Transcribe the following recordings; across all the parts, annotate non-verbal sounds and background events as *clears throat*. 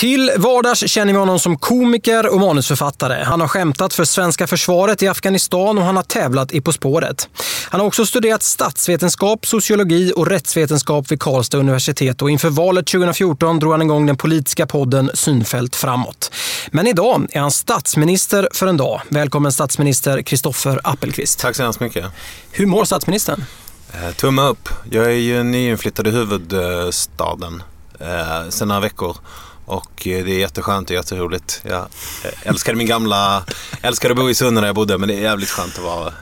Till vardags känner vi honom som komiker och manusförfattare. Han har skämtat för svenska försvaret i Afghanistan och han har tävlat i På spåret. Han har också studerat statsvetenskap, sociologi och rättsvetenskap vid Karlstad universitet och inför valet 2014 drog han igång den politiska podden Synfält framåt. Men idag är han statsminister för en dag. Välkommen statsminister Kristoffer Appelqvist. Tack så hemskt mycket. Hur mår statsministern? Eh, Tumme upp. Jag är ju nyinflyttad i huvudstaden eh, sedan några veckor. Och eh, det är jätteskönt och jätteroligt. Jag eh, älskade min gamla, älskade att bo i Sunne där jag bodde men det är jävligt skönt att vara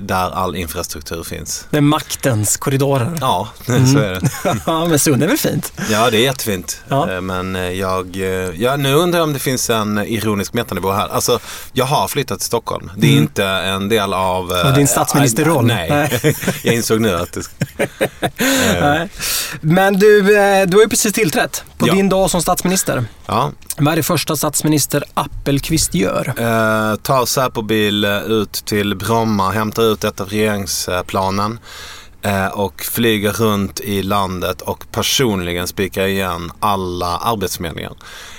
där all infrastruktur finns. Det är maktens korridorer. Ja, *laughs* så är det. *laughs* ja, men Sunne är väl fint? Ja, det är jättefint. Ja. Eh, Men eh, jag, eh, ja, nu undrar jag om det finns en ironisk metanivå här. Alltså, jag har flyttat till Stockholm. Det är Mm. inte en del av... eh, Av din statsministerroll? Nej, Nej. *laughs* jag insåg nu att det... Nej. Men du, eh, du har ju precis tillträtt på Ja. din dag som statsminister. Ja, Vad är det första statsminister Appelqvist gör? Eh, tar Säpobil eh, ut till Bromma, hämtar ut detta av regeringsplanen eh, och flyger runt i landet och personligen spikar igen alla arbetsförmedlingar.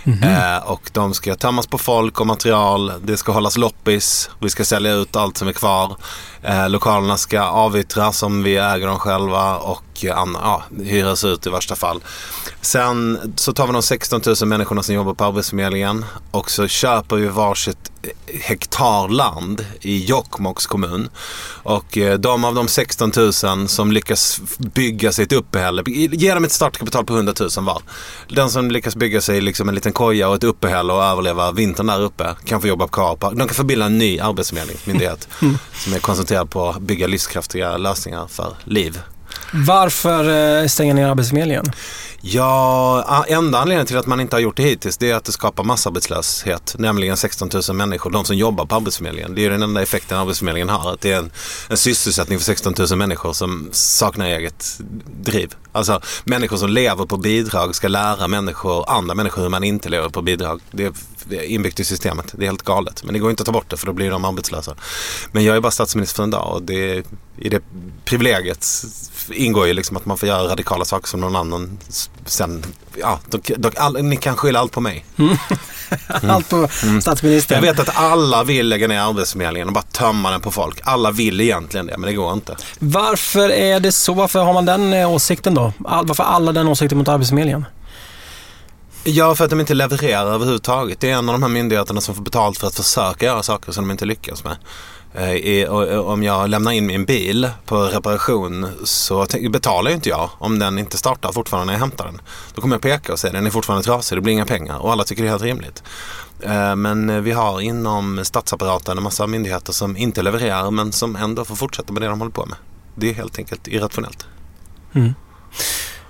Mhm. Eh, och de ska tömmas på folk och material, det ska hållas loppis, vi ska sälja ut allt som är kvar. Eh, lokalerna ska avyttras om vi äger dem själva och eh, an- ja, hyras ut i värsta fall. Sen så tar vi de 16 000 människorna som jobbar på Arbetsförmedlingen och så köper vi varsitt eh, hektar land i Jokkmokks kommun. Och eh, de av de 16 000 som lyckas bygga sig ett uppehälle, ge dem ett startkapital på 100 000 var. Den som lyckas bygga sig liksom en liten koja och ett uppehälle och överleva vintern där uppe kan få jobba. På, de kan få bilda en ny arbetsförmedlingsmyndighet som är koncentrerad på att bygga livskraftiga lösningar för liv. Varför eh, stänga ner Arbetsförmedlingen? Ja, enda anledningen till att man inte har gjort det hittills det är att det skapar massarbetslöshet. Nämligen 16 000 människor, de som jobbar på Arbetsförmedlingen. Det är den enda effekten Arbetsförmedlingen har. Att det är en, en sysselsättning för 16 000 människor som saknar eget driv. Alltså människor som lever på bidrag ska lära människor, andra människor hur man inte lever på bidrag. Det är inbyggt i systemet. Det är helt galet. Men det går inte att ta bort det för då blir de arbetslösa. Men jag är bara statsminister för en dag och det, i det privilegiet ingår ju liksom att man får göra radikala saker som någon annan sen, ja, de, de, all, ni kan skylla allt på mig. *laughs* *laughs* Allt på statsministern. Jag vet att alla vill lägga ner Arbetsförmedlingen och bara tömma den på folk. Alla vill egentligen det, men det går inte. Varför är det så? Varför har man den eh, åsikten då? Varför alla den åsikten mot Arbetsförmedlingen? Ja, för att de inte levererar överhuvudtaget. Det är en av de här myndigheterna som får betalt för att försöka göra saker som de inte lyckas med. Eh, om jag lämnar in min bil på reparation så betalar ju inte jag om den inte startar fortfarande när jag hämtar den. Då kommer jag peka och säga den är fortfarande trasig, det blir inga pengar och alla tycker det är helt rimligt. Eh, men eh, vi har inom statsapparaten en massa myndigheter som inte levererar men som ändå får fortsätta med det de håller på med. Det är helt enkelt irrationellt. Mm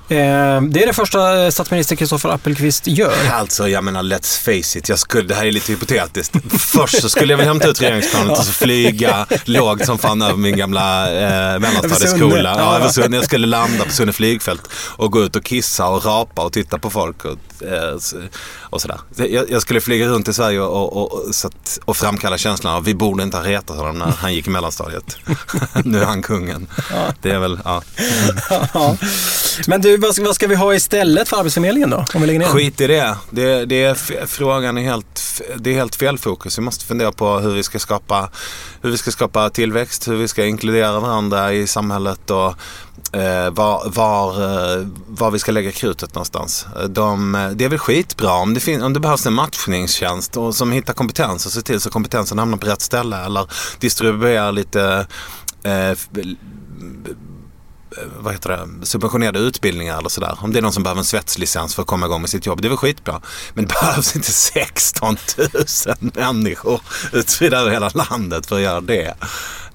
det är det första statsminister Kristoffer Appelqvist gör. Alltså, jag menar let's face it. Jag skulle, det här är lite hypotetiskt. Först så skulle jag väl hämta ut regeringsplanet och så flyga lågt som fan över min gamla eh, mellanstadieskola. Ja, över Sunne. Jag skulle landa på Sunne flygfält och gå ut och kissa och rapa och titta på folk och, eh, och sådär. Jag, jag, skulle flyga runt i Sverige och, och, och, att, och framkalla känslan av vi borde inte ha retat honom när han gick i mellanstadiet. *laughs* nu är han kungen. Det är väl, ja. Men du, vad ska, vad ska vi ha istället för Arbetsförmedlingen då? Om vi lägger ner? Skit i det. det, det är, frågan är helt, det är helt fel fokus. Vi måste fundera på hur vi ska skapa, hur vi ska skapa tillväxt, hur vi ska inkludera varandra i samhället och eh, var, var, eh, var vi ska lägga krutet någonstans. De, det är väl skitbra om det, fin- om det behövs en matchningstjänst och som hittar kompetens och ser till så kompetensen hamnar på rätt ställe eller distribuerar lite eh, vad heter det, subventionerade utbildningar eller sådär. Om det är någon som behöver en svetslicens för att komma igång med sitt jobb, det är väl skitbra. Men det *laughs* behövs inte 16 000 *laughs* människor utspridda över hela landet för att göra det.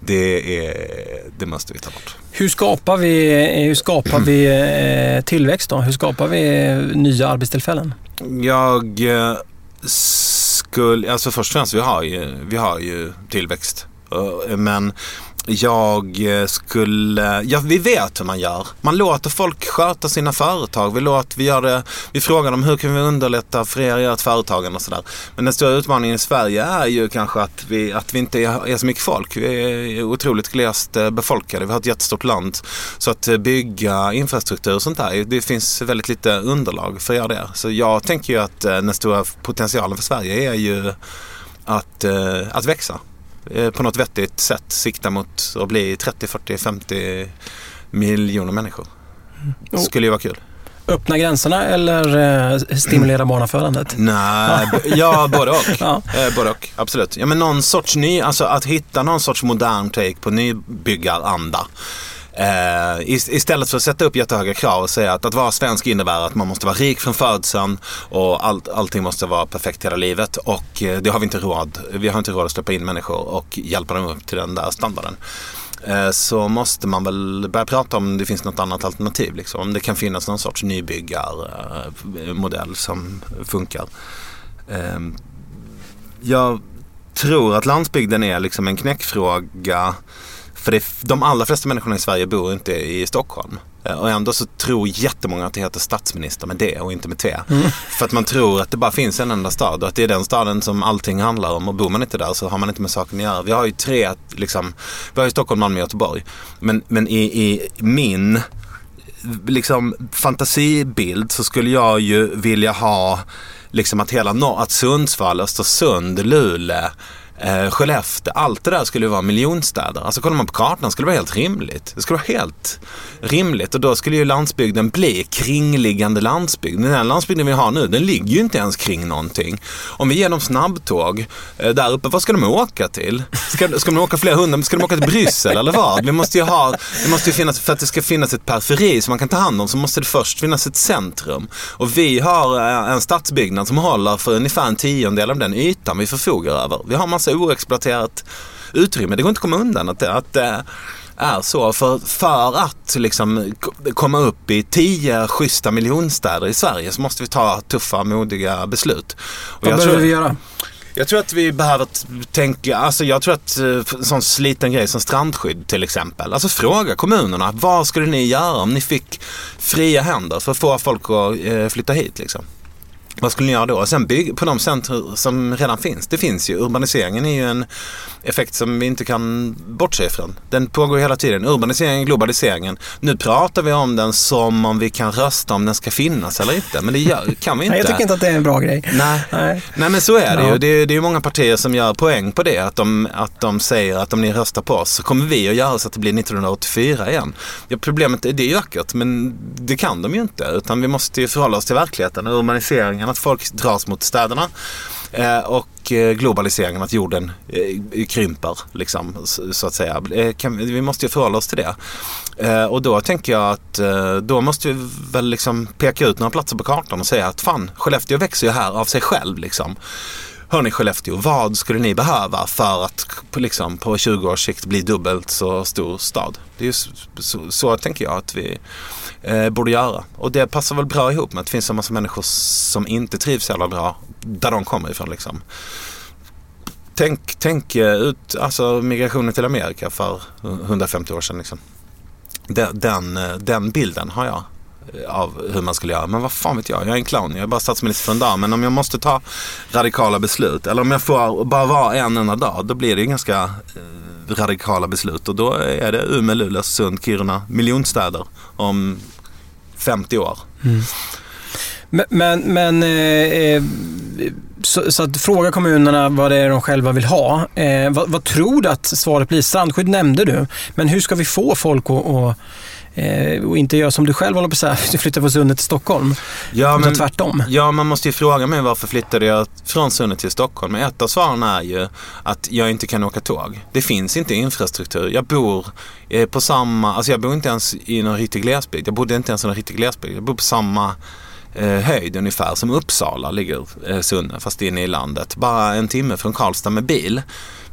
Det, är, det måste vi ta bort. Hur skapar vi, hur skapar vi eh, tillväxt då? Hur skapar vi nya arbetstillfällen? Jag eh, skulle, alltså först och främst, vi har ju, vi har ju tillväxt. Eh, men jag eh, skulle, ja vi vet hur man gör. Man låter folk sköta sina företag. Vi, låter, vi, gör det, vi frågar dem hur kan vi underlätta för er att göra ett företagande och sådär. Men den stora utmaningen i Sverige är ju kanske att vi, att vi inte är så mycket folk. Vi är otroligt glest eh, befolkade. Vi har ett jättestort land. Så att eh, bygga infrastruktur och sånt där, det finns väldigt lite underlag för att göra det. Så jag tänker ju att den stora potentialen för Sverige är ju att, att växa. Eh, på något vettigt sätt sikta mot att bli 30, 40, 50 miljoner människor. Det mm. skulle ju vara kul. Öppna gränserna eller eh, stimulera barnafödandet? Nej, ja både och. *laughs* ja. Eh, både och, absolut. Ja, men någon sorts ny, alltså att hitta någon sorts modern take på nybyggaranda. Eh, istället för att sätta upp jättehöga krav och säga att att vara svensk innebär att man måste vara rik från födseln och allt, allting måste vara perfekt hela livet. Och eh, det har vi inte råd. Vi har inte råd att släppa in människor och hjälpa dem upp till den där standarden eh, så måste man väl börja prata om det finns något annat alternativ. Liksom. Om det kan finnas någon sorts nybyggarmodell som funkar. Ehm, jag tror att landsbygden är liksom en knäckfråga för det, de allra flesta människorna i Sverige bor inte i Stockholm. Eh, och ändå så tror jättemånga att det heter statsminister med det och inte med T. Mm. För att man tror att det bara finns en enda stad och att det är den staden som allting handlar om. Och bor man inte där så har man inte med saken att göra. Vi har ju tre, liksom, vi har ju Stockholm, Malmö och Göteborg. Men, men i, i min liksom, fantasibild så skulle jag ju vilja ha liksom att hela norr, att Sundsvall, Östersund, Luleå eh, Skellefteå, allt det där skulle vara miljonstäder. Alltså kollar man på kartan skulle det vara helt rimligt. Det skulle vara helt rimligt och då skulle ju landsbygden bli kringliggande landsbygd. Den här landsbygden vi har nu, den ligger ju inte ens kring någonting. Om vi ger dem snabbtåg eh, där uppe, vad ska de åka till? Ska, ska de åka flera hundra, ska de åka till Bryssel eller vad? Vi måste ju ha, det måste ju finnas, för att det ska finnas ett periferi som man kan ta hand om så måste det först finnas ett centrum. Och vi har eh, en stadsbyggnad som håller för ungefär en tiondel av den ytan vi förfogar över. Vi har massa oexploaterat utrymme. Det går inte att komma undan att det, att det är så. För, för att liksom komma upp i tio schyssta miljonstäder i Sverige så måste vi ta tuffa, modiga beslut. Och Vad behöver vi göra? Jag tror att vi behöver tänka, alltså jag tror att en eh, sån sliten grej som strandskydd till exempel. Alltså fråga kommunerna, vad skulle ni göra om ni fick fria händer för att få folk att eh, flytta hit liksom? Vad skulle ni göra då? Sen bygg på de center som redan finns. Det finns ju. Urbaniseringen är ju en effekt som vi inte kan bortse ifrån. Den pågår hela tiden. Urbaniseringen, globaliseringen. Nu pratar vi om den som om vi kan rösta om den ska finnas eller inte. Men det gör, kan vi inte. Nej, jag tycker inte att det är en bra grej. Nej, Nej. Nej men så är det ja. ju. Det är, det är många partier som gör poäng på det. Att de, att de säger att om ni röstar på oss så kommer vi att göra så att det blir 1984 igen. Ja, problemet är det är vackert men det kan de ju inte. Utan vi måste ju förhålla oss till verkligheten. Urbaniseringen, att folk dras mot städerna. Eh, och eh, globaliseringen, att jorden eh, krymper liksom, så att säga. Eh, vi måste ju förhålla oss till det. och då tänker jag att då måste vi väl liksom peka ut några platser på kartan och säga att fan, Skellefteå växer ju här av sig själv liksom hörni Skellefteå, vad skulle ni behöva för att på, liksom, på 20 års sikt bli dubbelt så stor stad? Det är ju så, så, så tänker jag att vi eh, borde göra. Och det passar väl bra ihop med att det finns en massa människor som inte trivs så jävla bra där de kommer ifrån. Liksom. Tänk, tänk eh, ut alltså, migrationen till Amerika för 150 år sedan. Liksom. Den, den, eh, den bilden har jag Eh, av hur man skulle göra. Men vad fan vet jag, jag är en clown. Jag är bara statsminister för en dag. Men om jag måste ta radikala beslut eller om jag får bara vara en enda dag. Då blir det ganska eh, radikala beslut. Och då är det Umeå, Luleå, Sund, Kiruna, miljonstäder om 50 år. Mm. Men, men, men eh, eh, så, så, att fråga kommunerna vad det är de själva vill ha. Eh, vad, vad, tror du att svaret blir? Strandskydd nämnde du, men hur ska vi få folk att att eh, och inte göra som du själv håller på att säga, flytta från Sundet till Stockholm. Ja, men, tvärtom. Ja, man måste ju fråga mig varför flyttade jag från Sundet till Stockholm? Men ett av svaren är ju att jag inte kan åka tåg. Det finns inte infrastruktur. Jag bor eh, på samma, alltså jag bor inte ens i någon riktig glesbygd. Jag bodde inte ens i någon riktig glesbygd. Jag bor på samma eh, höjd ungefär som Uppsala ligger eh, Sunne fast inne i landet. Bara en timme från Karlstad med bil.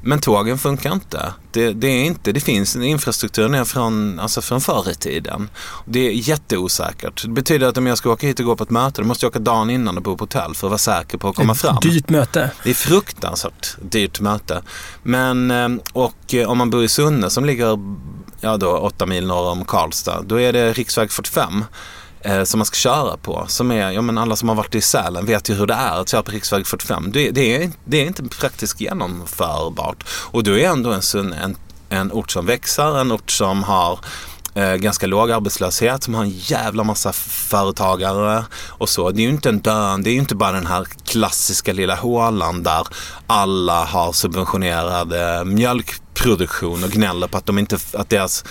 Men tågen funkar inte. Det, det, är inte, det finns en infrastruktur ner från, alltså från förr i tiden. Det är jätteosäkert. Det betyder att om jag ska åka hit och gå på ett möte, då måste jag åka dagen innan och bo på hotell för att vara säker på att komma fram. Ett dyrt möte. Det är fruktansvärt dyrt möte. Men, eh, och eh, om man bor i Sunne som ligger ja då, åtta mil norr om Karlstad, då är det riksväg 45 eh, som man ska köra på. Som är, ja men alla som har varit i Sälen vet ju hur det är att köra på riksväg 45. Det, det, är, det är inte praktiskt genomförbart. Och då är ändå en, en, en ort som växer, en ort som har eh, ganska låg arbetslöshet, som har en jävla massa företagare och så. Det är ju inte en dön, det är ju inte bara den här klassiska lilla hålan där alla har subventionerad eh, mjölkproduktion och gnäller på att, de inte, att deras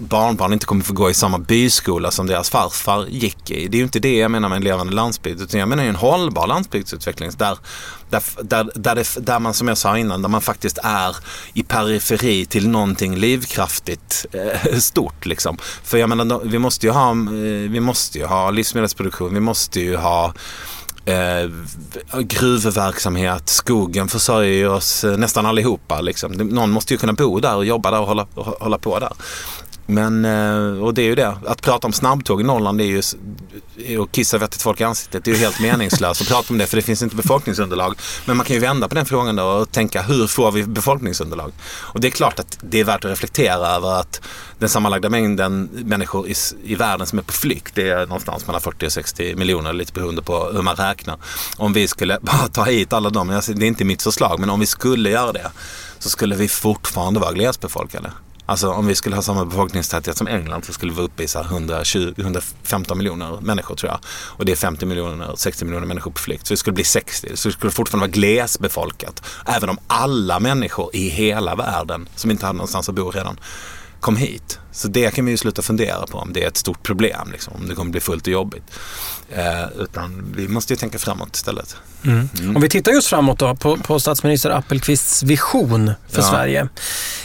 barnbarn inte kommer få gå i samma byskola som deras farfar gick i. Det är ju inte det jag menar med en levande landsbygd utan jag menar ju en hållbar landsbygdsutveckling där, där, där, där, det, där man som jag sa innan, där man faktiskt är i periferi till någonting livskraftigt eh, stort liksom. För jag menar, vi måste ju ha, eh, vi måste ju ha livsmedelsproduktion, vi måste ju ha Eh, gruvverksamhet, skogen försörjer oss eh, nästan allihopa. Liksom. Någon måste ju kunna bo där och jobba där och hålla, hålla på där. Men, eh, och det är ju det. Att prata om snabbtåg i Norrland är ju att kissa vettigt folk i ansiktet. Det är ju helt meningslöst att prata om det för det finns inte befolkningsunderlag. Men man kan ju vända på den frågan då och tänka hur får vi befolkningsunderlag? Och det är klart att det är värt att reflektera över att den sammanlagda mängden människor i, i världen som är på flykt det är någonstans mellan 40 och 60 miljoner lite beroende på hur man räknar. Om vi skulle *laughs* bara ta hit alla dem, det är inte mitt förslag, men om vi skulle göra det så skulle vi fortfarande vara glesbefolkade. Alltså om vi skulle ha samma befolkningstäthet som England så skulle vi vara uppe i så 120, 115 miljoner människor tror jag. Och det är 50 miljoner, 60 miljoner människor på flykt. Så det skulle bli 60. Så det skulle fortfarande vara glesbefolkat. Även om alla människor i hela världen som inte hade någonstans att bo redan kom hit. Så det kan vi ju sluta fundera på om det är ett stort problem, liksom, om det kommer bli fullt och jobbigt. Eh, utan vi måste ju tänka framåt istället. Mm. Mm. Om vi tittar just framåt då på, på statsminister Appelqvists vision för ja. Sverige.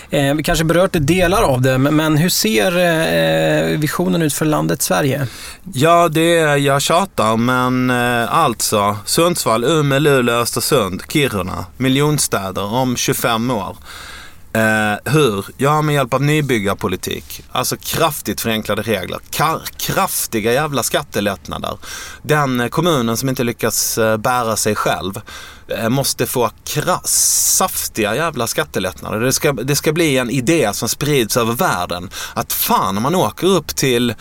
Eh, vi kanske berört delar av det, men hur ser eh, visionen ut för landet Sverige? Ja, det är, jag tjatar, men eh, alltså Sundsvall, Umeå, Luleå, Östersund, Kiruna, miljonstäder om 25 år. Eh, hur? Ja, med hjälp av nybyggarpolitik. Alltså kraftigt förenklade regler. Kar kraftiga jävla skattelättnader. Den eh, kommunen som inte lyckas eh, bära sig själv måste få saftiga jävla skattelättnader. Det ska, det ska bli en idé som sprids över världen. Att fan om man åker upp till,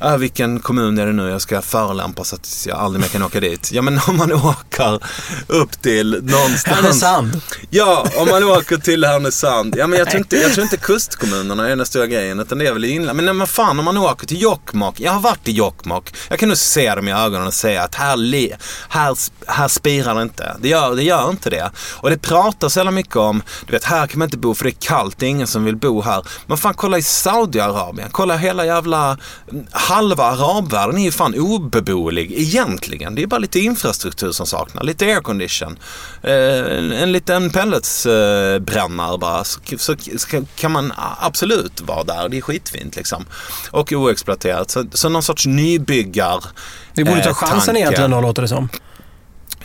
äh, vilken kommun är det nu jag ska förolämpa så att jag aldrig mer kan åka dit. Ja men om man *laughs* åker upp till någonstans. Härnösand. Ja, om man åker till Härnösand. Ja men jag tror inte, jag tror inte kustkommunerna är den stora grejen utan det är väl inland. Men, men fan om man åker till Jokkmokk. Jag har varit i Jokkmokk. Jag kan nog se dem i ögonen och säga att här, här, här spirar det inte. Det gör det gör inte det. Och det pratas så mycket om, du vet här kan man inte bo för det är kallt, det är ingen som vill bo här. Men fan kolla i Saudiarabien, kolla hela jävla halva arabvärlden är ju fan obeboelig egentligen. Det är bara lite infrastruktur som saknas, lite aircondition. Eh, en, en liten pelletsbrännare bara. Så, så, så, kan man absolut vara där, det är skitfint liksom. Och oexploaterat. Så, så någon sorts nybyggar Vi borde ta chansen eh, egentligen då låter det som.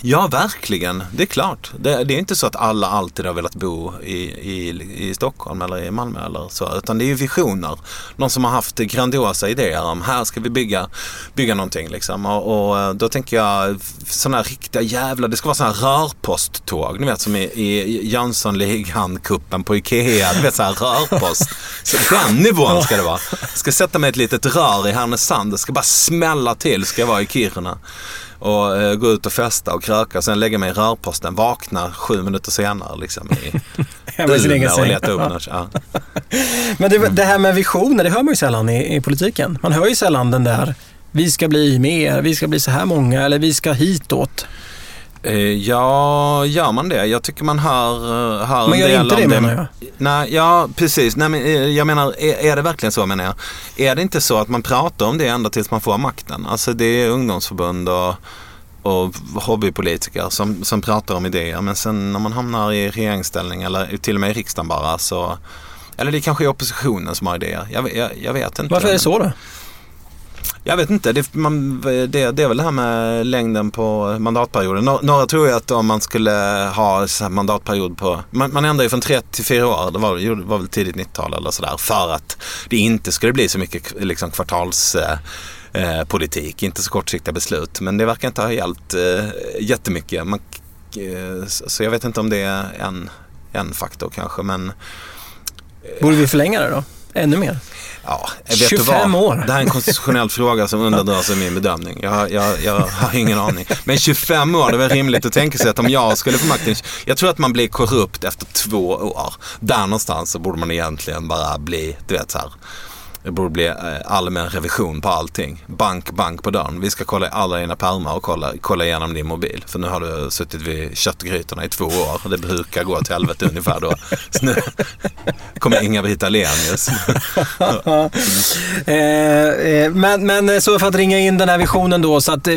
Ja, verkligen. Det är klart. Det, det, är inte så att alla alltid har velat bo i, i, i Stockholm eller i Malmö eller så. Utan det är ju visioner. Någon som har haft grandiosa idéer om här ska vi bygga, bygga någonting liksom. Och, och eh, då tänker jag sådana här riktiga jävla, det ska vara sådana här rörposttåg. Ni vet som i, i Jönssonligan-kuppen på Ikea. Du vet så här rörpost. Så den nivån ska det vara. Jag ska sätta mig ett litet rör i Härnösand. Det ska bara smälla till ska jag vara i Kiruna och eh, gå ut och festa och kröka och sen lägga mig i rörposten, vakna sju minuter senare liksom i *laughs* Umeå och leta upp något. Ja. *laughs* Men det, det, här med visioner, det hör man ju sällan i, i politiken. Man hör ju sällan den där, vi ska bli mer, vi ska bli så här många eller vi ska hitåt. Eh, ja, gör man det? Jag tycker man hör, eh, hör Man gör inte det, det menar jag. Nej, ja precis. Nej, men eh, jag menar, är, är, det verkligen så menar jag? Är det inte så att man pratar om det ända tills man får makten? Alltså det är ungdomsförbund och, och hobbypolitiker som, som pratar om idéer. Men sen när man hamnar i regeringsställning eller till och med i riksdagen bara så eller det kanske är oppositionen som har idéer. Jag, jag, jag vet inte. Varför är det så då? Jag vet inte, det, man, det, det, är väl det här med längden på mandatperioden. Några tror ju att om man skulle ha mandatperiod på, man, man ändrar ju från tre till fyra år, det var, var väl tidigt 90-tal eller sådär, för att det inte skulle bli så mycket liksom, kvartals eh, eh, politik, inte så kortsiktiga beslut. Men det verkar inte ha hjälpt eh, jättemycket. Man, eh, så jag vet inte om det är en, en faktor kanske, men... Eh, Borde vi förlänga det då? Ännu mer? Ja, vet 25 du vad? år. Det här är en konstitutionell fråga som undandrar sig min bedömning. Jag, jag, jag har ingen aning. Men 25 år, det är väl rimligt att tänka sig att om jag skulle få makten. Jag tror att man blir korrupt efter två år. Där någonstans så borde man egentligen bara bli, du vet så här det borde bli eh, allmän revision på allting. Bank, bank på dörren. Vi ska kolla alla dina pärmar och kolla, kolla igenom din mobil. För nu har du suttit vid köttgrytorna i två år. Det brukar gå till helvete ungefär då. Så nu *laughs* kommer Inga-Britt Ahlenius. *laughs* Eh, eh, men, men så för att ringa in den här visionen då. Så att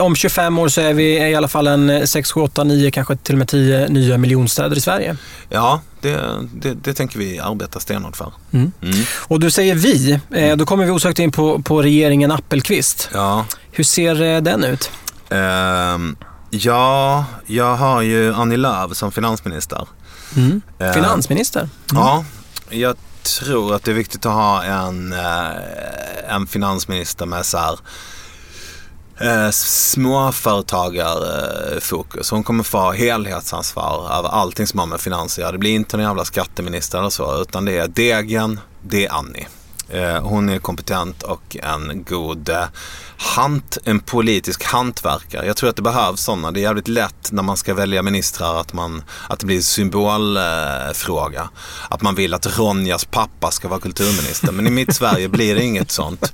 om 25 år så är vi i alla fall en 6, 7, 8, 9, kanske till och med 10 nya miljonstäder i Sverige. Ja, det, det, det, tänker vi arbeta stenhårt för. Mm. Mm. Och du säger vi, eh, då kommer vi osökt in på, på regeringen Appelqvist. Ja. Hur ser eh, den ut? Uh, ja, jag har ju Annie Lööf som finansminister. Mm. Uh, finansminister? Ja, jag tror att det är viktigt att ha en, en finansminister med så här eh, småföretagarfokus. Hon kommer få helhetsansvar över allting som har med finanser att Det blir inte någon jävla skatteminister eller så, utan det är Degen, det är Annie. Eh, hon är kompetent och en god eh, hant, en politisk hantverkare. Jag tror att det behövs sådana. Det är jävligt lätt när man ska välja ministrar att, man, att det blir en symbolfråga. Eh, att man vill att Ronjas pappa ska vara kulturminister. Men i mitt *laughs* Sverige blir det inget sånt.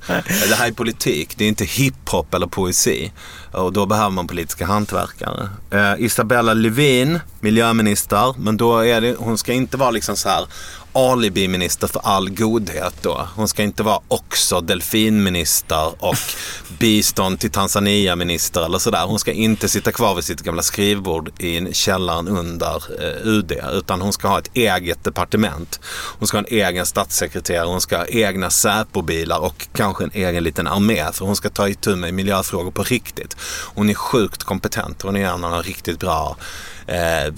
Det här är politik, det är inte hiphop eller poesi. Och då behöver man politiska hantverkare. Eh, Isabella Lövin, miljöminister. Men då är det, hon ska inte vara liksom så här alibiminister för all godhet då. Hon ska inte vara också delfinminister och *laughs* bistånd till Tanzania-minister eller sådär. Hon ska inte sitta kvar vid sitt gamla skrivbord i källaren under eh, UD. Utan hon ska ha ett eget departement. Hon ska ha en egen statssekreterare, hon ska ha egna Säpo-bilar och kanske en egen liten armé. För hon ska ta itu med miljöfrågor på riktigt. Hon är sjukt kompetent. Hon är en av de riktigt bra eh,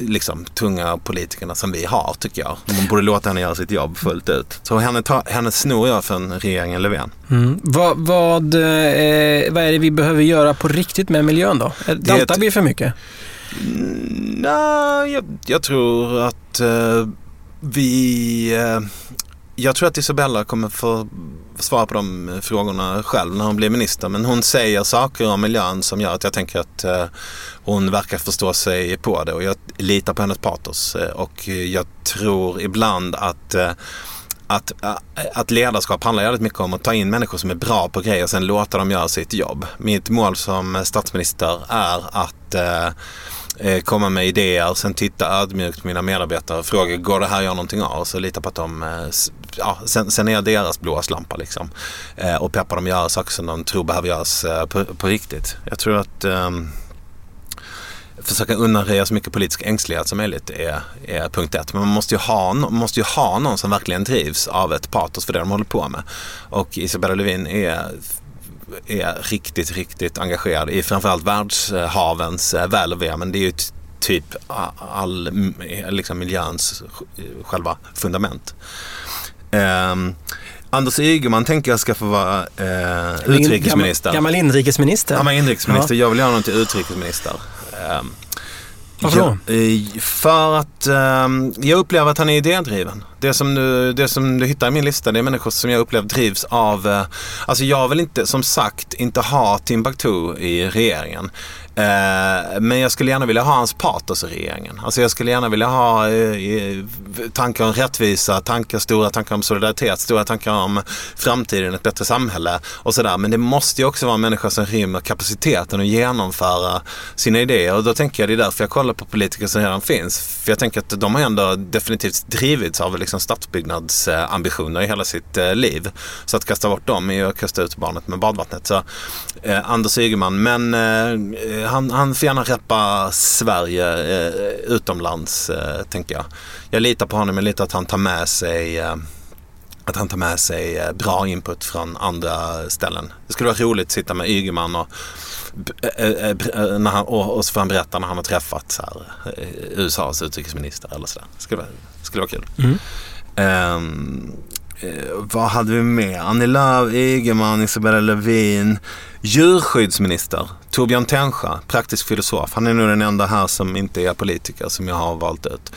liksom, tunga politikerna som vi har tycker jag. Man borde låta henne göra sitt jobb fullt ut. Så henne, ta, henne snor jag från regeringen Löfven. Mm. Vad, vad, eh, vad är det vi behöver göra på riktigt med miljön då? Daltar vi för mycket? Mm, nej, jag, jag, tror att eh, vi... Eh, jag tror att Isabella kommer få svara på de frågorna själv när hon blir minister. Men hon säger saker om miljön som gör att jag tänker att eh, hon verkar förstå sig på det. Och jag litar på hennes patos. Eh, och jag tror ibland att eh, att, att ledarskap handlar väldigt mycket om att ta in människor som är bra på grejer och sen låta dem göra sitt jobb. Mitt mål som statsminister är att Eh, komma med idéer, sen titta ödmjukt på mina medarbetare och fråga går det här att göra någonting av? Så lita på att de, eh, ja, sen, sen är jag deras blåslampa liksom. Eh, och peppar dem att göra saker som de tror behöver göras eh, på, på, riktigt. Jag tror att ehm, försöka undanröja så mycket politisk ängslighet som möjligt är, är punkt ett. Men man måste ju, ha, måste ju ha någon som verkligen drivs av ett patos för det de håller på med. Och Isabella Lövin är är riktigt, riktigt engagerad i framförallt världshavens eh, väl och ve. Men det är ju typ all, liksom miljöns själva fundament. Um, Anders Ygeman tänker jag ska få vara eh, utrikesminister. Gammal, gammal inrikesminister. Gammal inrikesminister. Ja. Jag vill göra honom till utrikesminister. Um, varför då? Ja, eh, för att um, jag upplever att han är idédriven. Det som, du, det som du hittar i min lista det är människor som jag upplever drivs av... Uh, alltså jag vill inte, som sagt, inte ha Timbuktu i regeringen. Eh, men jag skulle gärna vilja ha hans patos i regeringen. Alltså jag skulle gärna vilja ha eh, tankar om rättvisa, tankar, stora tankar om solidaritet, stora tankar om framtiden, ett bättre samhälle och sådär. Men det måste ju också vara en människa som rymmer kapaciteten att genomföra sina idéer. Och då tänker jag det är därför jag kollar på politiker som redan finns. För jag tänker att de har ändå definitivt drivits av liksom stadsbyggnadsambitioner i hela sitt eh, liv. Så att kasta bort dem är ju att kasta ut barnet med badvattnet. Så eh, Anders Ygeman, men eh, han, han får gärna reppa Sverige eh, utomlands, eh, tänker jag. Jag litar på honom, jag litar att han tar med sig eh, att han tar med sig eh, bra input från andra ställen. Det skulle vara roligt att sitta med Ygeman och, när han, och, och så får han berätta när han har träffat så här, USAs utrikesminister eller sådär. Det skulle, det skulle vara kul. Mm. Um, Eh, vad hade vi mer? Annie Lööf, Ygeman, Isabella Lövin. Djurskyddsminister Torbjörn Tännsjö, praktisk filosof. Han är nog den enda här som inte är politiker som jag har valt ut.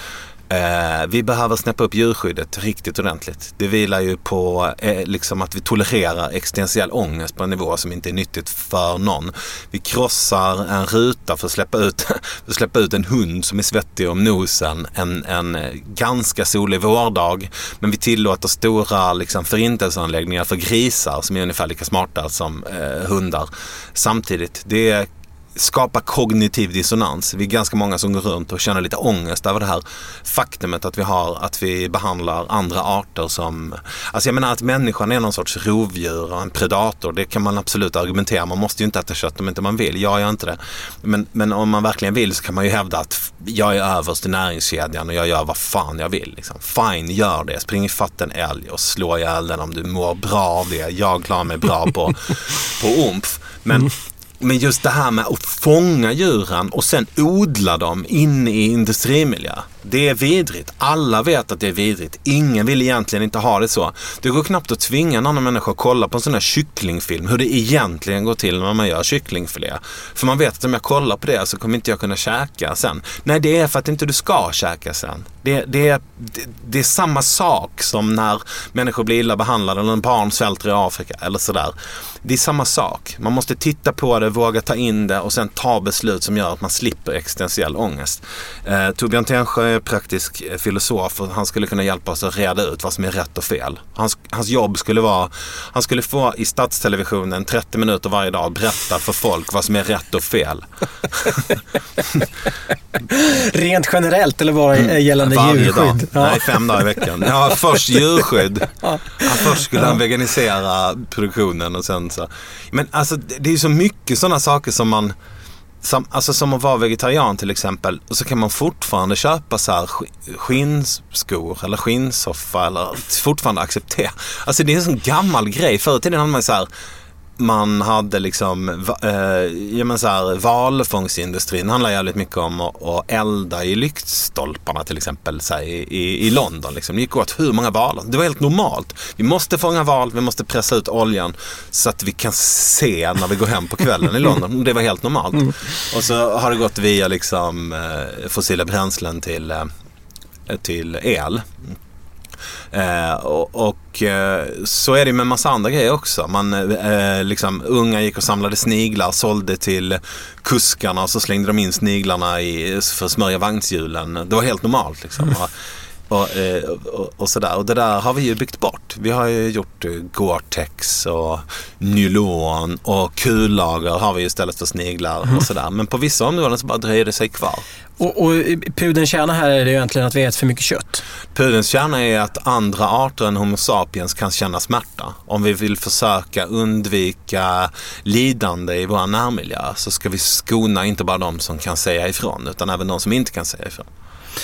Eh, vi behöver snäppa upp djurskyddet riktigt ordentligt. Det vilar ju på eh, liksom att vi tolererar existentiell ångest på en nivå som inte är nyttigt för någon. Vi krossar en ruta för att släppa ut, *laughs* för att släppa ut en hund som är svettig om nosen en, en eh, ganska solig vårdag. Men vi tillåter stora liksom, förintelseanläggningar för grisar som är ungefär lika smarta som eh, hundar. Samtidigt, det är skapa kognitiv dissonans. Vi är ganska många som går runt och känner lite ångest över det här faktumet att vi har, att vi behandlar andra arter som, alltså jag menar att människan är någon sorts rovdjur och en predator. Det kan man absolut argumentera. Man måste ju inte äta kött om inte man vill. Jag gör inte det. Men, men om man verkligen vill så kan man ju hävda att jag är överst i näringskedjan och jag gör vad fan jag vill. Liksom. Fine, gör det. Spring ifatt en älg och slå ihjäl den om du mår bra av det. Jag klarar mig bra på, *laughs* på omf. Men. Men just det här med att fånga djuren och sen odla dem inne i industrimiljö. Det är vidrigt. Alla vet att det är vidrigt. Ingen vill egentligen inte ha det så. Det går knappt att tvinga en annan människa att kolla på en sån här kycklingfilm. Hur det egentligen går till när man gör kycklingfilé. För man vet att om jag kollar på det så kommer inte jag kunna käka sen. Nej, det är för att inte du ska käka sen. Det, det, är, det, det är samma sak som när människor blir illa behandlade eller en barn svälter i Afrika eller sådär. Det är samma sak. Man måste titta på det, våga ta in det och sen ta beslut som gör att man slipper existentiell ångest. Eh, Torbjörn Tännsjö är praktisk filosof och han skulle kunna hjälpa oss att reda ut vad som är rätt och fel. Hans, hans jobb skulle vara, han skulle få i statstelevisionen 30 minuter varje dag berätta för folk vad som är rätt och fel. *laughs* Rent generellt eller bara mm. gällande Varje djurskydd? Ja. Nej, fem dagar i veckan. Ja, först djurskydd. *laughs* Ja. Först skulle han veganisera produktionen och sen så. Men alltså det är så mycket sådana saker som man som, alltså som att vara vegetarian till exempel. Och så kan man fortfarande köpa så här skinnskor eller skinnsoffa eller fortfarande acceptera. Alltså det är en sån gammal grej. Förr i tiden hade man så här man hade liksom, eh, ja men så här, valfångsindustrin handlar jävligt mycket om att, att elda i lyktstolparna till exempel så här, i, i London. Liksom. Det gick åt hur många valar? Det var helt normalt. Vi måste fånga val, vi måste pressa ut oljan så att vi kan se när vi går hem på kvällen i London. Det var helt normalt. Mm. Och så har det gått via liksom, eh, fossila bränslen till, eh, till el. Eh, och, och eh, så är det med massa andra grejer också. Man, eh, liksom, unga gick och samlade sniglar, sålde till kuskarna och så slängde de in sniglarna i, för att smörja vagnshjulen. Det var helt normalt. Liksom. Mm. Och, eh, och, och, sådär. Och det där har vi ju byggt bort. Vi har ju gjort eh, Gore-Tex och nylon och kullager har vi istället för sniglar mm. och sådär. Men på vissa områden så bara dröjer det sig kvar. Och, och pudelns kärna här är det egentligen att vi äter för mycket kött? Pudelns kärna är att andra arter än Homo sapiens kan känna smärta. Om vi vill försöka undvika lidande i vår närmiljö så ska vi skona inte bara de som kan säga ifrån utan även de som inte kan säga ifrån.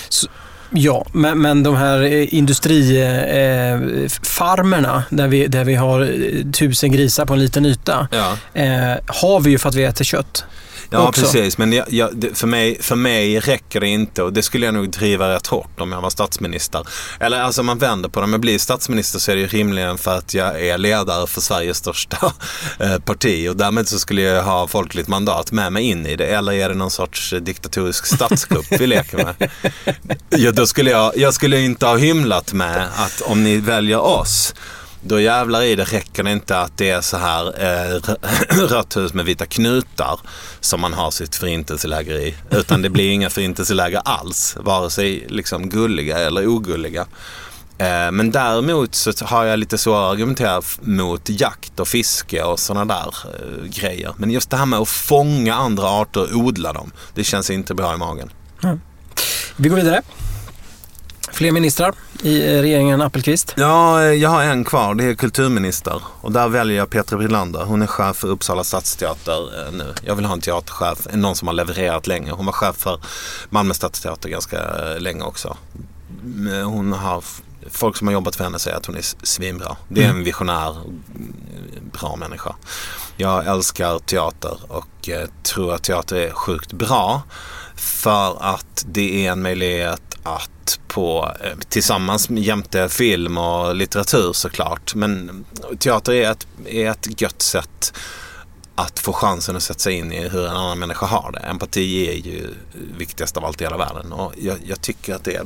Så Ja, men, men de här eh, industrifarmerna eh, där, vi, där vi har eh, tusen grisar på en liten yta Ja. eh, har vi ju för att vi äter kött. Ja, också. precis. Men jag, jag, för, mig, för mig räcker det inte och det skulle jag nog driva rätt hårt om jag var statsminister. Eller alltså man vänder på det. Om jag blir statsminister så är det ju rimligen för att jag är ledare för Sveriges största *laughs* eh, parti och därmed så skulle jag ha folkligt mandat med mig in i det. Eller är det någon sorts diktatorisk statskupp vi leker med? *laughs* Ja, då skulle jag, jag skulle inte ha hymlat med att om ni väljer oss då jävlar i det räcker det inte att det är så här eh, *clears throat* rött hus med vita knutar som man har sitt förintelseläger i. Utan det blir inga förintelseläger alls, vare sig liksom gulliga eller ogulliga. Eh, men däremot så har jag lite svårare att argumentera mot jakt och fiske och sådana där eh, grejer. Men just det här med att fånga andra arter och odla dem, det känns inte bra i magen. Vi går vidare. Fler ministrar i eh, regeringen Appelqvist. Ja, eh, jag har en kvar. Det är kulturminister. Och där väljer jag Petra Brilander. Hon är chef för Uppsala stadsteater eh, nu. Jag vill ha en teaterchef, någon som har levererat länge. Hon var chef för Malmö stadsteater ganska länge också. Hon har, folk som har jobbat för henne säger att hon är svinbra. Det är en visionär, mm, bra människa. Jag älskar teater och tror att teater är sjukt bra. För att det är en möjlighet att på, eh, tillsammans jämte film och litteratur såklart. Men teater är ett, är ett gött sätt att få chansen att sätta sig in i hur en annan människa har det. Empati är ju viktigast av allt i hela världen. Och jag, jag tycker att det, är,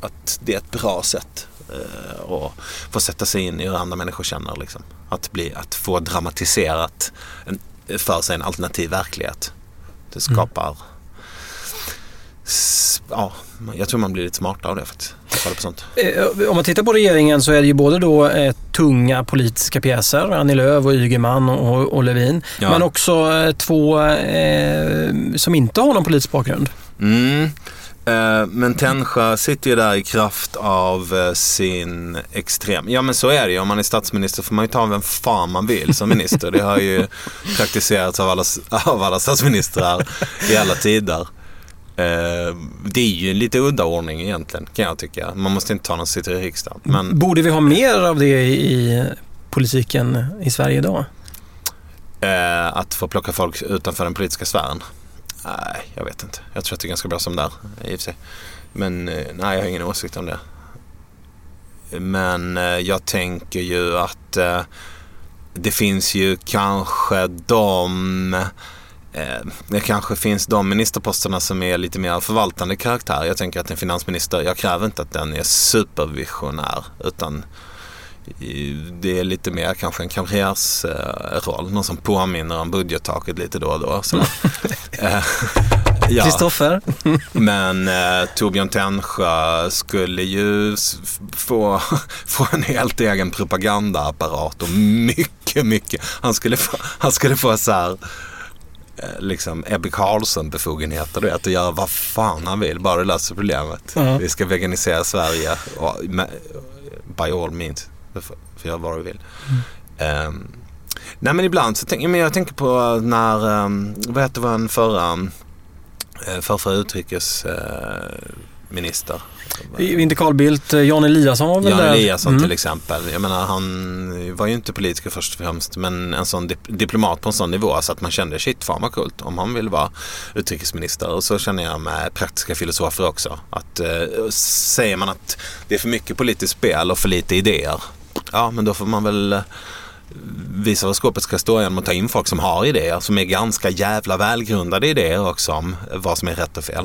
att det är ett bra sätt eh, att få sätta sig in i hur andra människor känner. Liksom. Att, bli, att få dramatiserat en, för sig en alternativ verklighet. Det skapar mm. Ja, jag tror man blir lite smartare av det faktiskt. På sånt. Eh, Om man tittar på regeringen så är det ju både då eh, tunga politiska pjäser, Annie Lööf och Ygeman och, och Levin, Ja. men också eh, två eh, som inte har någon politisk bakgrund. Mm. Eh, Men Tännsjö sitter ju där i kraft av eh, sin extrem... Ja men så är det ju. Om man är statsminister får man ju ta vem fan man vill som minister. Det har ju praktiserats av alla, *laughs* av alla statsministrar i alla tider. Eh, Det är ju en lite udda ordning egentligen kan jag tycka. Man måste inte ta någon sitter i riksdagen. Men Borde vi ha mer av det i politiken i Sverige idag? eh, att få plocka folk utanför den politiska sfären? Nej, jag vet inte. Jag tror att det är ganska bra som där i och för sig. Men eh, nej, jag har ingen åsikt om det. Men jag tänker ju att det finns ju kanske de det kanske finns de ministerposterna som är lite mer förvaltande karaktär. Jag tänker att en finansminister, jag kräver inte att den är supervisionär utan det är lite mer kanske en karriärsroll. Någon som påminner om budgettaket lite då och då. *laughs* Eh, ja. Kristoffer? Men eh, Torbjörn Tännsjö skulle ju få, *laughs* få en helt egen propagandaapparat och mycket, mycket. Han skulle få, han skulle få så här eh, liksom Ebbe Carlsson befogenheter, du vet, att göra vad fan han vill, bara det löser problemet. Ja. Vi ska veganisera Sverige, och, med, by all means, du får, får göra vad du vill. Ehm, nej men ibland så tänker men jag tänker på när, um, vad heter vår förra eh, förra utrikesminister. Inte Carl Bildt, eh, Jan Eliasson var väl Jan där? Eliasson Mm. till exempel. Jag menar han var ju inte politiker först och främst men en sån dip- diplomat på en sån nivå så att man kände shit fan vad coolt om han vill vara utrikesminister. Och så känner jag med praktiska filosofer också. Att eh, säger man att det är för mycket politiskt spel och för lite idéer. Ja men då får man väl eh, visa vad skåpet ska stå genom att ta in folk som har idéer. Som är ganska jävla välgrundade idéer också om vad som är rätt och fel.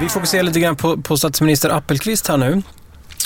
Vi fokuserar lite grann på, på statsminister Appelqvist här nu.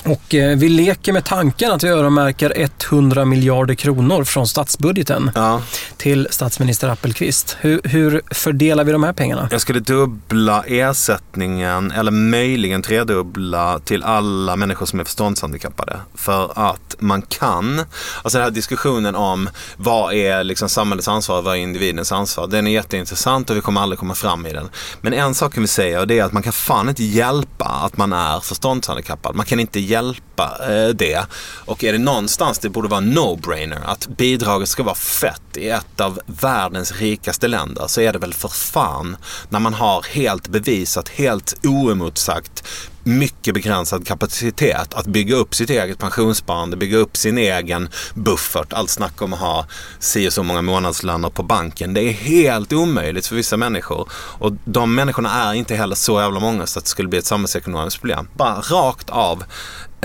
Och eh, vi leker med tanken att vi öronmärker 100 miljarder kronor från statsbudgeten Ja. till statsminister Appelqvist. Hur, hur fördelar vi de här pengarna? Jag skulle dubbla ersättningen eller möjligen tredubbla till alla människor som är förståndshandikappade. För att man kan, alltså den här diskussionen om vad är liksom samhällets ansvar och vad är individens ansvar. Den är jätteintressant och vi kommer aldrig komma fram i den. Men en sak kan vi säga och det är att man kan fan inte hjälpa att man är förståndshandikappad. Man kan inte hjälpa eh, det. Och är det någonstans det borde vara no-brainer att bidraget ska vara fett i ett av världens rikaste länder så är det väl för fan när man har helt bevisat, helt oemotsagt mycket begränsad kapacitet att bygga upp sitt eget pensionssparande, bygga upp sin egen buffert. Allt snack om att ha si och så många månadslöner på banken. Det är helt omöjligt för vissa människor. Och de människorna är inte heller så jävla många så att det skulle bli ett samhällsekonomiskt problem. Bara rakt av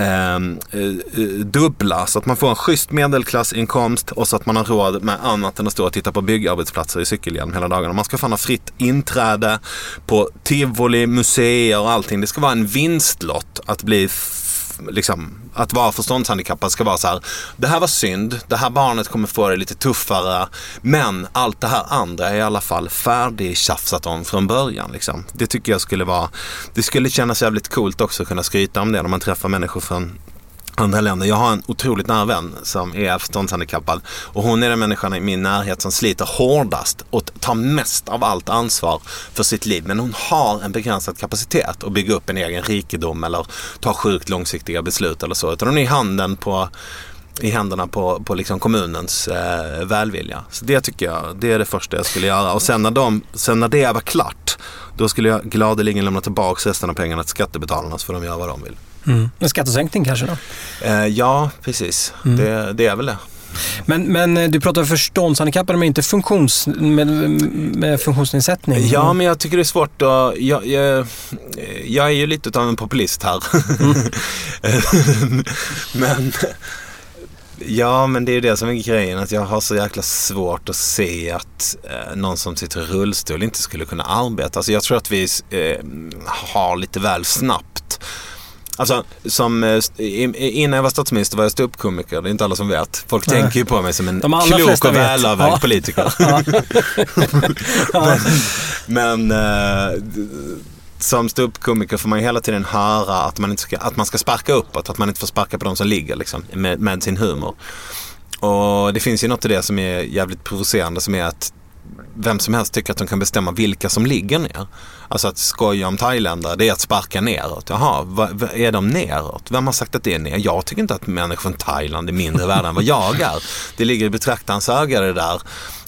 Ehm, eh, eh, dubbla så att man får en schysst medelklassinkomst och så att man har råd med annat än att stå och titta på byggarbetsplatser i cykelhjälm hela dagarna. Man ska fan ha fritt inträde på tivoli, museer och allting. Det ska vara en vinstlott att bli Liksom, att vara förståndshandikappad ska vara så här. Det här var synd. Det här barnet kommer få det lite tuffare. Men allt det här andra är i alla fall färdigtjafsat om från början. Liksom. Det tycker jag skulle vara. Det skulle kännas jävligt coolt också att kunna skryta om det när man träffar människor från andra länder. Jag har en otroligt nära vän som är förståndshandikappad och hon är den människan i min närhet som sliter hårdast och tar mest av allt ansvar för sitt liv. Men hon har en begränsad kapacitet att bygga upp en egen rikedom eller ta sjukt långsiktiga beslut eller så. Utan hon är i handen på i händerna på, på liksom kommunens eh, välvilja. Så det tycker jag, det är det första jag skulle göra. Och sen när, de, sen när det var klart, då skulle jag gladeligen lämna tillbaka resten av pengarna till skattebetalarna så får de göra vad de vill. Mm. En skattesänkning kanske då? Eh, ja, precis. Det, det är väl det. Men, men eh, du pratar förståndshandikappade men inte funktions, med, med funktionsnedsättning? Ja, men jag tycker det är svårt att... Jag, jag, jag är ju lite av en populist här. *laughs* men... Ja, men det är ju det som är grejen. Att jag har så jäkla svårt att se att eh, någon som sitter i rullstol inte skulle kunna arbeta. Alltså jag tror att vi eh, har lite väl snabbt Alltså, som, eh, innan jag var statsminister var jag ståuppkomiker. Det är inte alla som vet. Folk Nej. tänker ju på mig som en klok och välavvägd Ja. politiker. *laughs* Ja. *laughs* Men eh, som ståuppkomiker får man ju hela tiden höra att man, inte ska, att man ska sparka uppåt. Att man inte får sparka på de som ligger liksom, med, med sin humor. Och det finns ju något i det som är jävligt provocerande som är att vem som helst tycker att de kan bestämma vilka som ligger ner. Alltså att skoja om thailändare, det är att sparka neråt. Jaha, va, va, är de neråt? Vem har sagt att det är neråt? Jag tycker inte att människor från Thailand är mindre värda än vad jag är. Det ligger i betraktarens öga det där.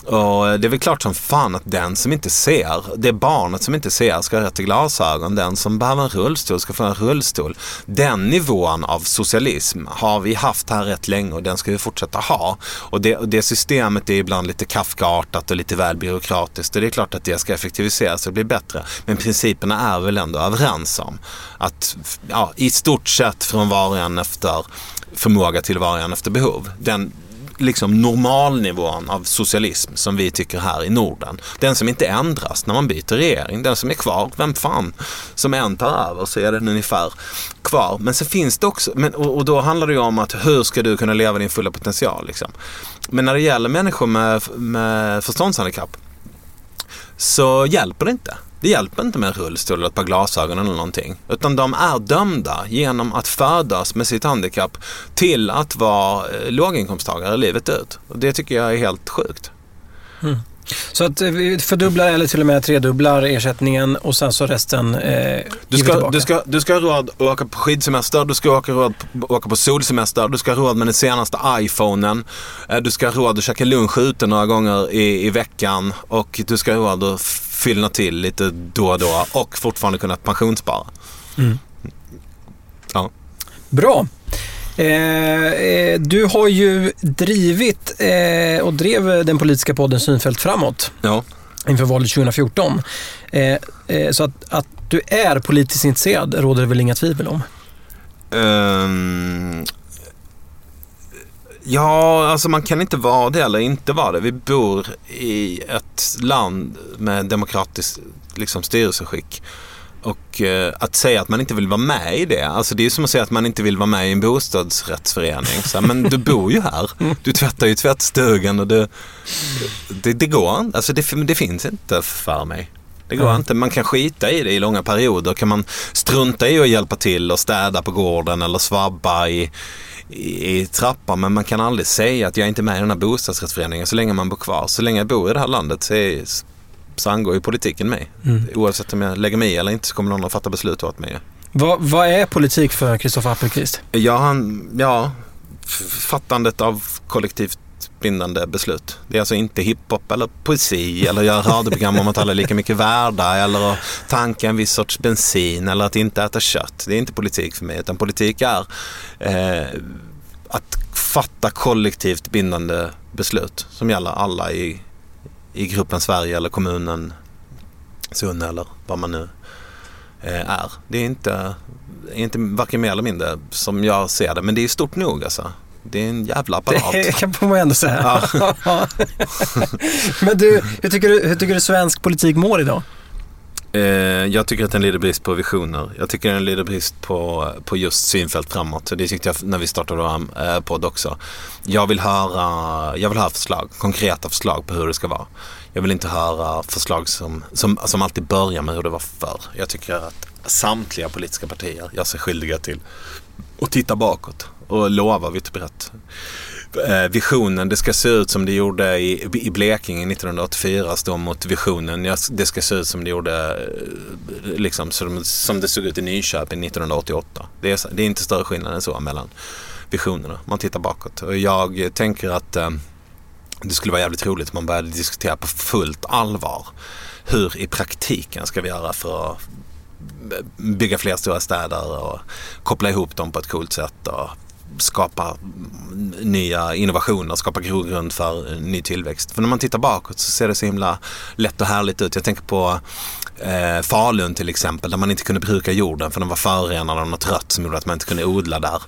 Och det är väl klart som fan att den som inte ser, det barnet som inte ser ska ha rätt till glasögon. Den som behöver en rullstol ska få en rullstol. Den nivån av socialism har vi haft här rätt länge och den ska vi fortsätta ha. Och det, och det systemet är ibland lite Kafkaartat och lite väl byråkratiskt. Och det är klart att det ska effektiviseras och bli bättre. Men men principerna är väl ändå överens om. Att ja, i stort sett från var och en efter förmåga till var och en efter behov. Den, liksom normalnivån av socialism som vi tycker här i Norden. Den som inte ändras när man byter regering. Den som är kvar, vem fan som än tar över så är den ungefär kvar. Men så finns det också, men, och, och då handlar det ju om att hur ska du kunna leva din fulla potential. Liksom. Men när det gäller människor med, med förståndshandikapp så hjälper det inte. Det hjälper inte med en rullstol eller ett par glasögon eller någonting. Utan de är dömda genom att födas med sitt handikapp till att vara eh, låginkomsttagare livet ut. Och det tycker jag är helt sjukt. Mm. Så att eh, vi fördubblar eller till och med tredubblar ersättningen och sen så resten eh, Du ska, tillbaka. du, ska, du ska ha råd att åka på skidsemester, du ska åka råd åka på solsemester, du ska ha råd med den senaste iPhonen, eh, du ska ha råd att käka lunch ute några gånger i, i veckan och du ska ha råd att fyllna till lite då och då och fortfarande kunna pensionsspara. Ja. Bra. Eh, eh, du har ju drivit eh, och drev den politiska podden Synfält framåt ja. inför valet 2014. Eh, eh, så att, att du är politiskt intresserad råder det väl inga tvivel om? Ehm, ja, alltså man kan inte vara det eller inte vara det. Vi bor i ett land med demokratiskt liksom, styrelseskick. Och eh, att säga att man inte vill vara med i det, alltså det är som att säga att man inte vill vara med i en bostadsrättsförening. Så, men du bor ju här, du tvättar ju tvättstugan och du, det, det går inte, alltså det, det finns inte för mig. Det går Mm. inte. Man kan skita i det i långa perioder. Kan man strunta i att hjälpa till och städa på gården eller svabba i, i, i trappan. Men man kan aldrig säga att jag är inte med i den här bostadsrättsföreningen så länge man bor kvar. Så länge jag bor i det här landet så, är, så angår ju politiken mig. Mm. Oavsett om jag lägger mig i eller inte så kommer någon att fatta beslut åt mig. Vad, vad är politik för Kristoffer Appelqvist? Ja, han, ja, fattandet av kollektivt bindande beslut. Det är alltså inte hiphop eller poesi eller göra radioprogram om att alla är lika mycket värda eller att tanka en viss sorts bensin eller att inte äta kött. Det är inte politik för mig utan politik är eh, att fatta kollektivt bindande beslut som gäller alla i, i gruppen Sverige eller kommunen Sunne eller vad man nu eh, är. Det är inte, inte varken mer eller mindre som jag ser det men det är stort nog alltså. Det är en jävla apparat. Det *laughs* kan man ändå säga. *laughs* Men du, hur tycker du, hur tycker du svensk politik mår idag? Eh, jag tycker att den lider brist på visioner. Jag tycker den lider brist på, på just synfält framåt. Det tyckte jag när vi startade vår eh, podd också. Jag vill, höra, jag vill höra förslag, konkreta förslag på hur det ska vara. Jag vill inte höra förslag som, som, som alltid börjar med hur det var förr. Jag tycker att samtliga politiska partier gör sig skyldiga till att titta bakåt och lova vitt och brett. Eh, visionen, det ska se ut som det gjorde i, i Blekinge 1984 står mot visionen. Ja, Det ska se ut som det gjorde eh, liksom, som, som det såg ut i Nyköping 1988. Det är, det är inte större skillnad än så mellan visionerna. Man tittar bakåt. Och jag tänker att eh, det skulle vara jävligt roligt om man började diskutera på fullt allvar. Hur i praktiken ska vi göra för att eh, bygga fler stora städer och koppla ihop dem på ett coolt sätt och skapa nya innovationer, skapa grogrund för ny tillväxt. För när man tittar bakåt så ser det så himla lätt och härligt ut. Jag tänker på eh, Falun till exempel där man inte kunde bruka jorden för den var förorenad av något rött som gjorde att man inte kunde odla där.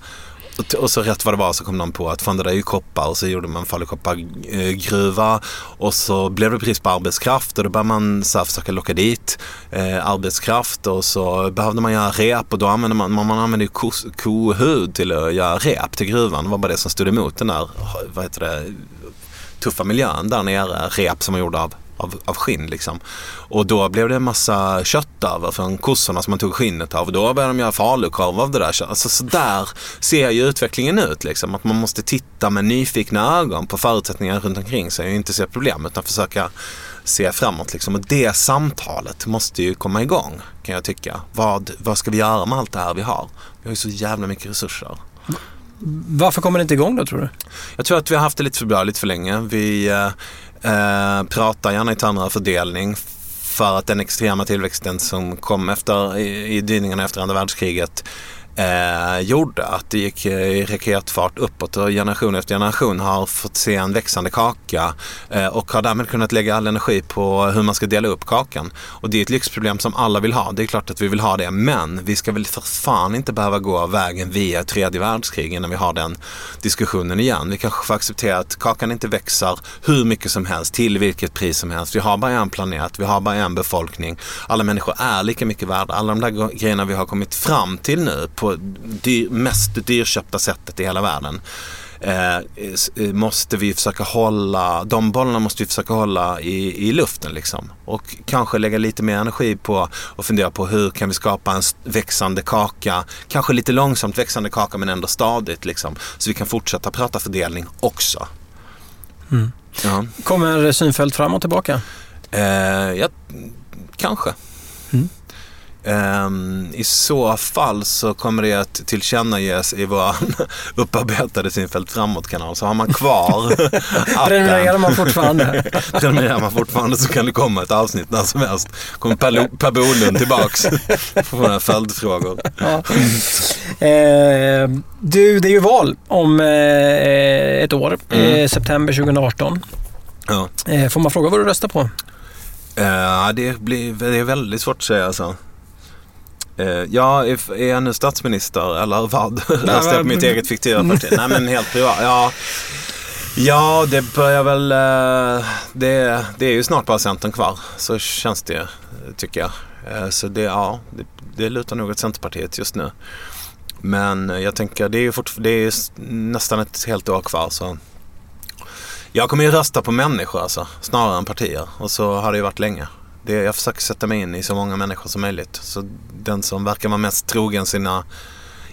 Och, så rätt vad det var så kom någon på att fan det där är ju koppar. Och så gjorde man Falukoppargruva eh, och så blev det brist på arbetskraft och då började man så här försöka locka dit eh, arbetskraft. Och så behövde man göra rep och då använde man, man, man använde ju kos, kohud till att göra rep till gruvan. Det var bara det som stod emot den där, vad heter det, tuffa miljön där nere, rep som var gjorda av, av, av skinn liksom. Och då blev det en massa kött över från kossorna som man tog skinnet av och då började de göra falukorv av det där. Alltså så där ser ju utvecklingen ut liksom. Att man måste titta med nyfikna ögon på förutsättningar runt omkring sig och inte se problem utan försöka se framåt liksom. Och det samtalet måste ju komma igång kan jag tycka. Vad, vad ska vi göra med allt det här vi har? Vi har ju så jävla mycket resurser. Varför kommer det inte igång då tror du? Jag tror att vi har haft det lite för bra lite för länge. Vi eh, pratar gärna i termer av fördelning för att den extrema tillväxten som kom efter, i, i dyningarna efter andra världskriget eh, gjorde att det gick eh, i raketfart uppåt och generation efter generation har fått se en växande kaka eh, och har därmed kunnat lägga all energi på hur man ska dela upp kakan. Och det är ett lyxproblem som alla vill ha. Det är klart att vi vill ha det men vi ska väl för fan inte behöva gå vägen via tredje världskrig innan vi har den diskussionen igen. Vi kanske får acceptera att kakan inte växer hur mycket som helst till vilket pris som helst. Vi har bara en planet, vi har bara en befolkning. Alla människor är lika mycket värda. Alla de där grejerna vi har kommit fram till nu på dyr, mest dyrköpta sättet i hela världen eh, eh, måste vi försöka hålla, de bollarna måste vi försöka hålla i, i luften liksom. Och kanske lägga lite mer energi på och fundera på hur kan vi skapa en växande kaka, kanske lite långsamt växande kaka men ändå stadigt liksom. Så vi kan fortsätta prata fördelning också. Ja. Kommer synfält fram och tillbaka? Eh, ja, kanske. Mm. Ehm, I så fall så kommer det att tillkännages i vår *laughs* upparbetade synfält framåt-kanal. Så har man kvar *laughs* appen, Prenumererar man fortfarande? *laughs* prenumererar man fortfarande så kan det komma ett avsnitt när som helst. Kommer Per, Bolund tillbaks för några följdfrågor. Ja. Eh, du, det är ju val om eh, ett år, Mm. eh, september 2018. Ja. Eh, får man fråga vad du röstar på? Eh, det, blir, det är väldigt svårt att säga alltså. Eh, ja, är, jag nu statsminister eller vad? *laughs* Röstar jag på mitt eget fiktiva parti? Nej men helt privat. Ja, Ja, det börjar väl... eh, Det, det är ju snart bara Centern kvar. Så känns det, tycker jag. Eh, Så det, ja, det, det lutar nog åt Centerpartiet just nu. Men jag tänker, det är ju det är nästan ett helt år kvar. Så jag kommer ju rösta på människor alltså, snarare än partier. Och så har det ju varit länge. Det, jag försöker sätta mig in i så många människor som möjligt. Så den som verkar vara mest trogen sina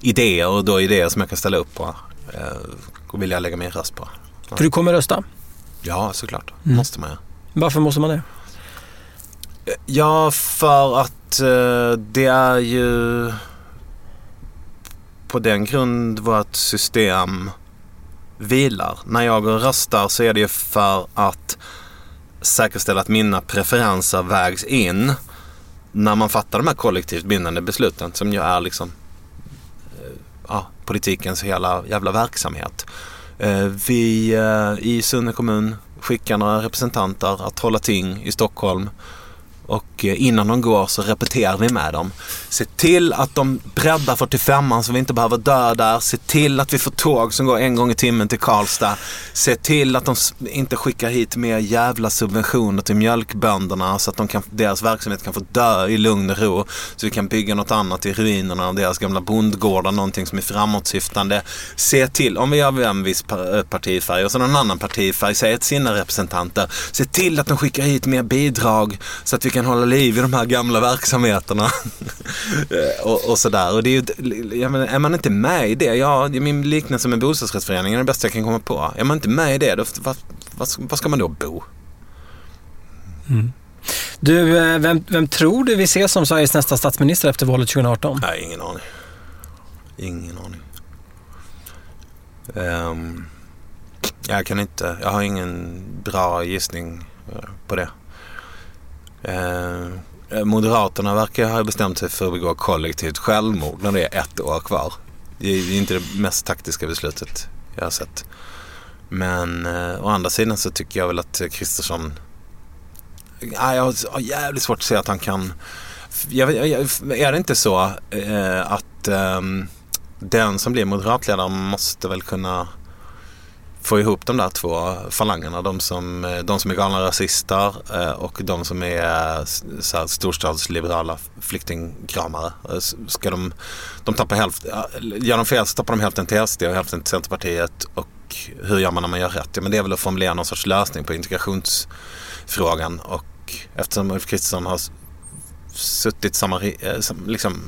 idéer och då idéer som jag kan ställa upp på eh, vill jag lägga min röst på. För du kommer rösta. Ja, såklart. Mm. Måste man ju. Varför måste man det? Ja, för att eh, det är ju på den grund vårt system vilar. När jag röstar så är det ju för att säkerställa att mina preferenser vägs in när man fattar de här kollektivt bindande besluten som ju är liksom eh, ja, politikens hela jävla verksamhet. Eh, vi eh, i Sunne kommun skickar några representanter att hålla ting i Stockholm och eh, innan de går så repeterar vi med dem. Se till att de breddar 45an så vi inte behöver dö där. Se till att vi får tåg som går en gång i timmen till Karlstad. Se till att de inte skickar hit mer jävla subventioner till mjölkbönderna så att de kan, deras verksamhet kan få dö i lugn och ro. Så vi kan bygga något annat i ruinerna av deras gamla bondgårdar, någonting som är framåtsyftande. Se till, om vi har en viss eh, partifärg och så någon annan partifärg säg till sina representanter. Se till att de skickar hit mer bidrag så att vi kan hålla liv i de här gamla verksamheterna. *laughs* Eh, och, och sådär. Och det är, ju, jag menar, är man inte med i det, ja, min liknelse med bostadsrättsföreningen är det bästa jag kan komma på. Är man inte med i det, då, vad, vad, vad ska man då bo? Du, eh, vem, vem tror du vi ser som Sveriges nästa statsminister efter valet 2018? Nej, ingen aning. Ingen aning. Ehm, jag kan inte, jag har ingen bra gissning eh, på det. Eh, eh, Moderaterna verkar ha bestämt sig för att begå kollektivt självmord när det är ett år kvar. Det är inte det mest taktiska beslutet jag har sett. Men eh, å andra sidan så tycker jag väl att Kristersson... Eh, jag har jävligt svårt att se att han kan... Jag, jag, jag- är det inte så eh, att ehm, den som blir moderatledare måste väl kunna få ihop de där två falangerna. De som, eh, de som är galna rasister eh, och de som är eh, så här, storstadsliberala flyktingkramare. Ska de, de tappar hälften, gör de fel så tappar de hälften till SD och hälften till Centerpartiet. Och hur gör man när man gör rätt? Ja, men det är väl att formulera någon sorts lösning på integrationsfrågan. Och eftersom Ulf Kristersson har suttit samma, liksom,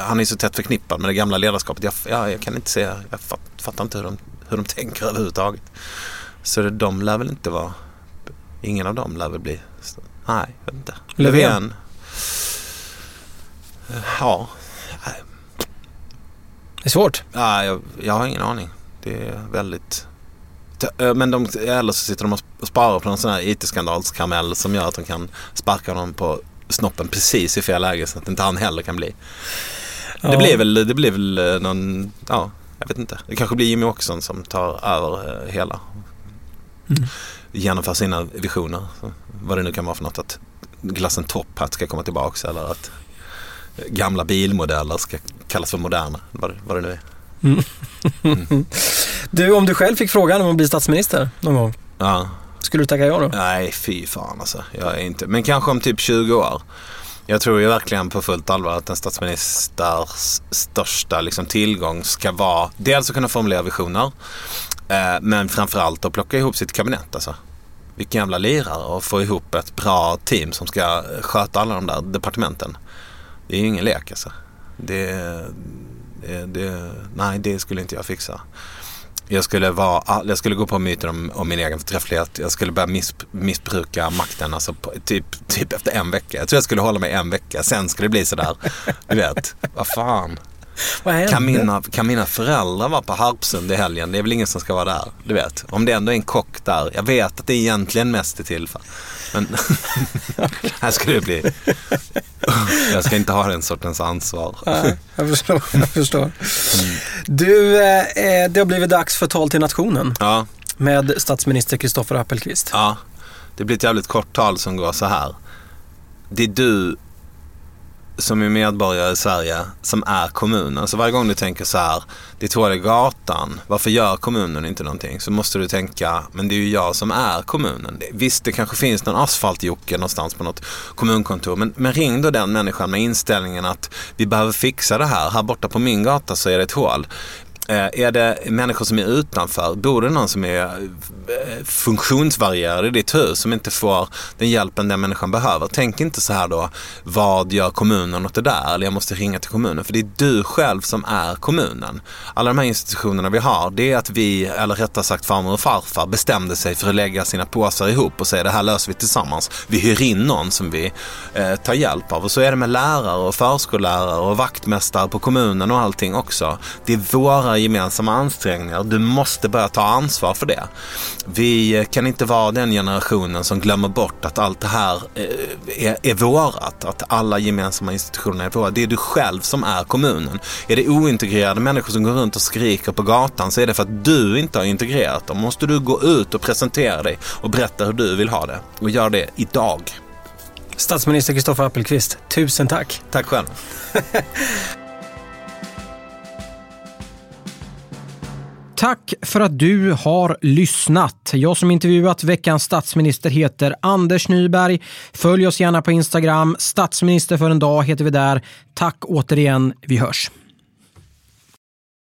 han är så tätt förknippad med det gamla ledarskapet. Jag, jag, jag kan inte se, jag fatt, fattar inte hur de, hur de *laughs* tänker överhuvudtaget. Så de lär väl inte vara, ingen av dem lär väl bli, nej, jag vet inte. Löfven? Eh, Ja, Det är svårt. ja jag, jag har ingen aning. Det är väldigt men de, eller så sitter de och sparar på någon sån här IT-skandalskaramell som gör att de kan sparka honom på snoppen precis i fel läge så att inte han heller kan bli. Ja. Det blir väl, det blir väl eh, någon, ja, jag vet inte. Det kanske blir Jimmy Åkesson som tar över eh, hela. Mm. Genomför sina visioner. Vad det nu kan vara för något. Att glassen topphatt ska komma tillbaks eller att eh, gamla bilmodeller ska kallas för moderna. Vad vad det nu är. Du, om du själv fick frågan om att bli statsminister någon gång, Ja. skulle du tacka ja då? Nej, fy fan alltså. Jag är inte. Men kanske om typ 20 år. Jag tror ju verkligen på fullt allvar att en statsministers största liksom, tillgång ska vara dels att kunna formulera visioner eh, men framförallt att plocka ihop sitt kabinett. Alltså. Vilken jävla lirare och få ihop ett bra team som ska sköta alla de där departementen. Det är ju ingen lek alltså. Det, det, det, nej, det skulle inte jag fixa. Jag skulle, vara, jag skulle gå på myten om, om min egen förträfflighet. Jag skulle börja miss, missbruka makten alltså på, typ, typ efter en vecka. Jag tror jag skulle hålla mig en vecka. Sen skulle det bli sådär. Du vet, vad fan. Kan mina, kan mina föräldrar vara på Harpsund i helgen? Det är väl ingen som ska vara där. Du vet, om det ändå är en kock där. Jag vet att det egentligen mest är till för. Men *laughs* här skulle det bli. *laughs* Jag ska inte ha den sortens ansvar. Ja, jag förstår. *laughs* Jag förstår. Du, eh, eh, det har blivit dags för tal till nationen Ja. med statsminister Kristoffer Appelqvist. Ja, det blir ett jävligt kort tal som går så här. Det du som är medborgare i Sverige som är kommunen. Så varje gång du tänker så här, ditt hål i gatan, varför gör kommunen inte någonting? Så måste du tänka, men det är ju jag som är kommunen. Visst, det kanske finns någon asfaltjocke någonstans på något kommunkontor, men, men ring då den människan med inställningen att vi behöver fixa det här. Här borta på min gata så är det ett hål. Eh, är det människor som är utanför? Bor det någon som är eh, funktionsvarierad i ditt hus som inte får den hjälpen den människan behöver? Tänk inte så här då, vad gör kommunen åt det där? Eller jag måste ringa till kommunen. För det är du själv som är kommunen. Alla de här institutionerna vi har, det är att vi, eller rättare sagt farmor och farfar, bestämde sig för att lägga sina påsar ihop och säga det här löser vi tillsammans. Vi hyr in någon som vi eh, tar hjälp av. Och så är det med lärare och förskollärare och vaktmästare på kommunen och allting också. Det är våra gemensamma ansträngningar. Du måste börja ta ansvar för det. Vi kan inte vara den generationen som glömmer bort att allt det här eh, är, är vårat. Att alla gemensamma institutioner är våra. Det är du själv som är kommunen. Är det ointegrerade människor som går runt och skriker på gatan så är det för att du inte har integrerat dem. Måste du gå ut och presentera dig och berätta hur du vill ha det. Och gör det idag. Statsminister Kristoffer Appelqvist, tusen tack. Tack själv. *laughs* Tack för att du har lyssnat. Jag som intervjuat veckans statsminister heter Anders Nyberg. Följ oss gärna på Instagram. Statsminister för en dag heter vi där. Tack återigen. Vi hörs.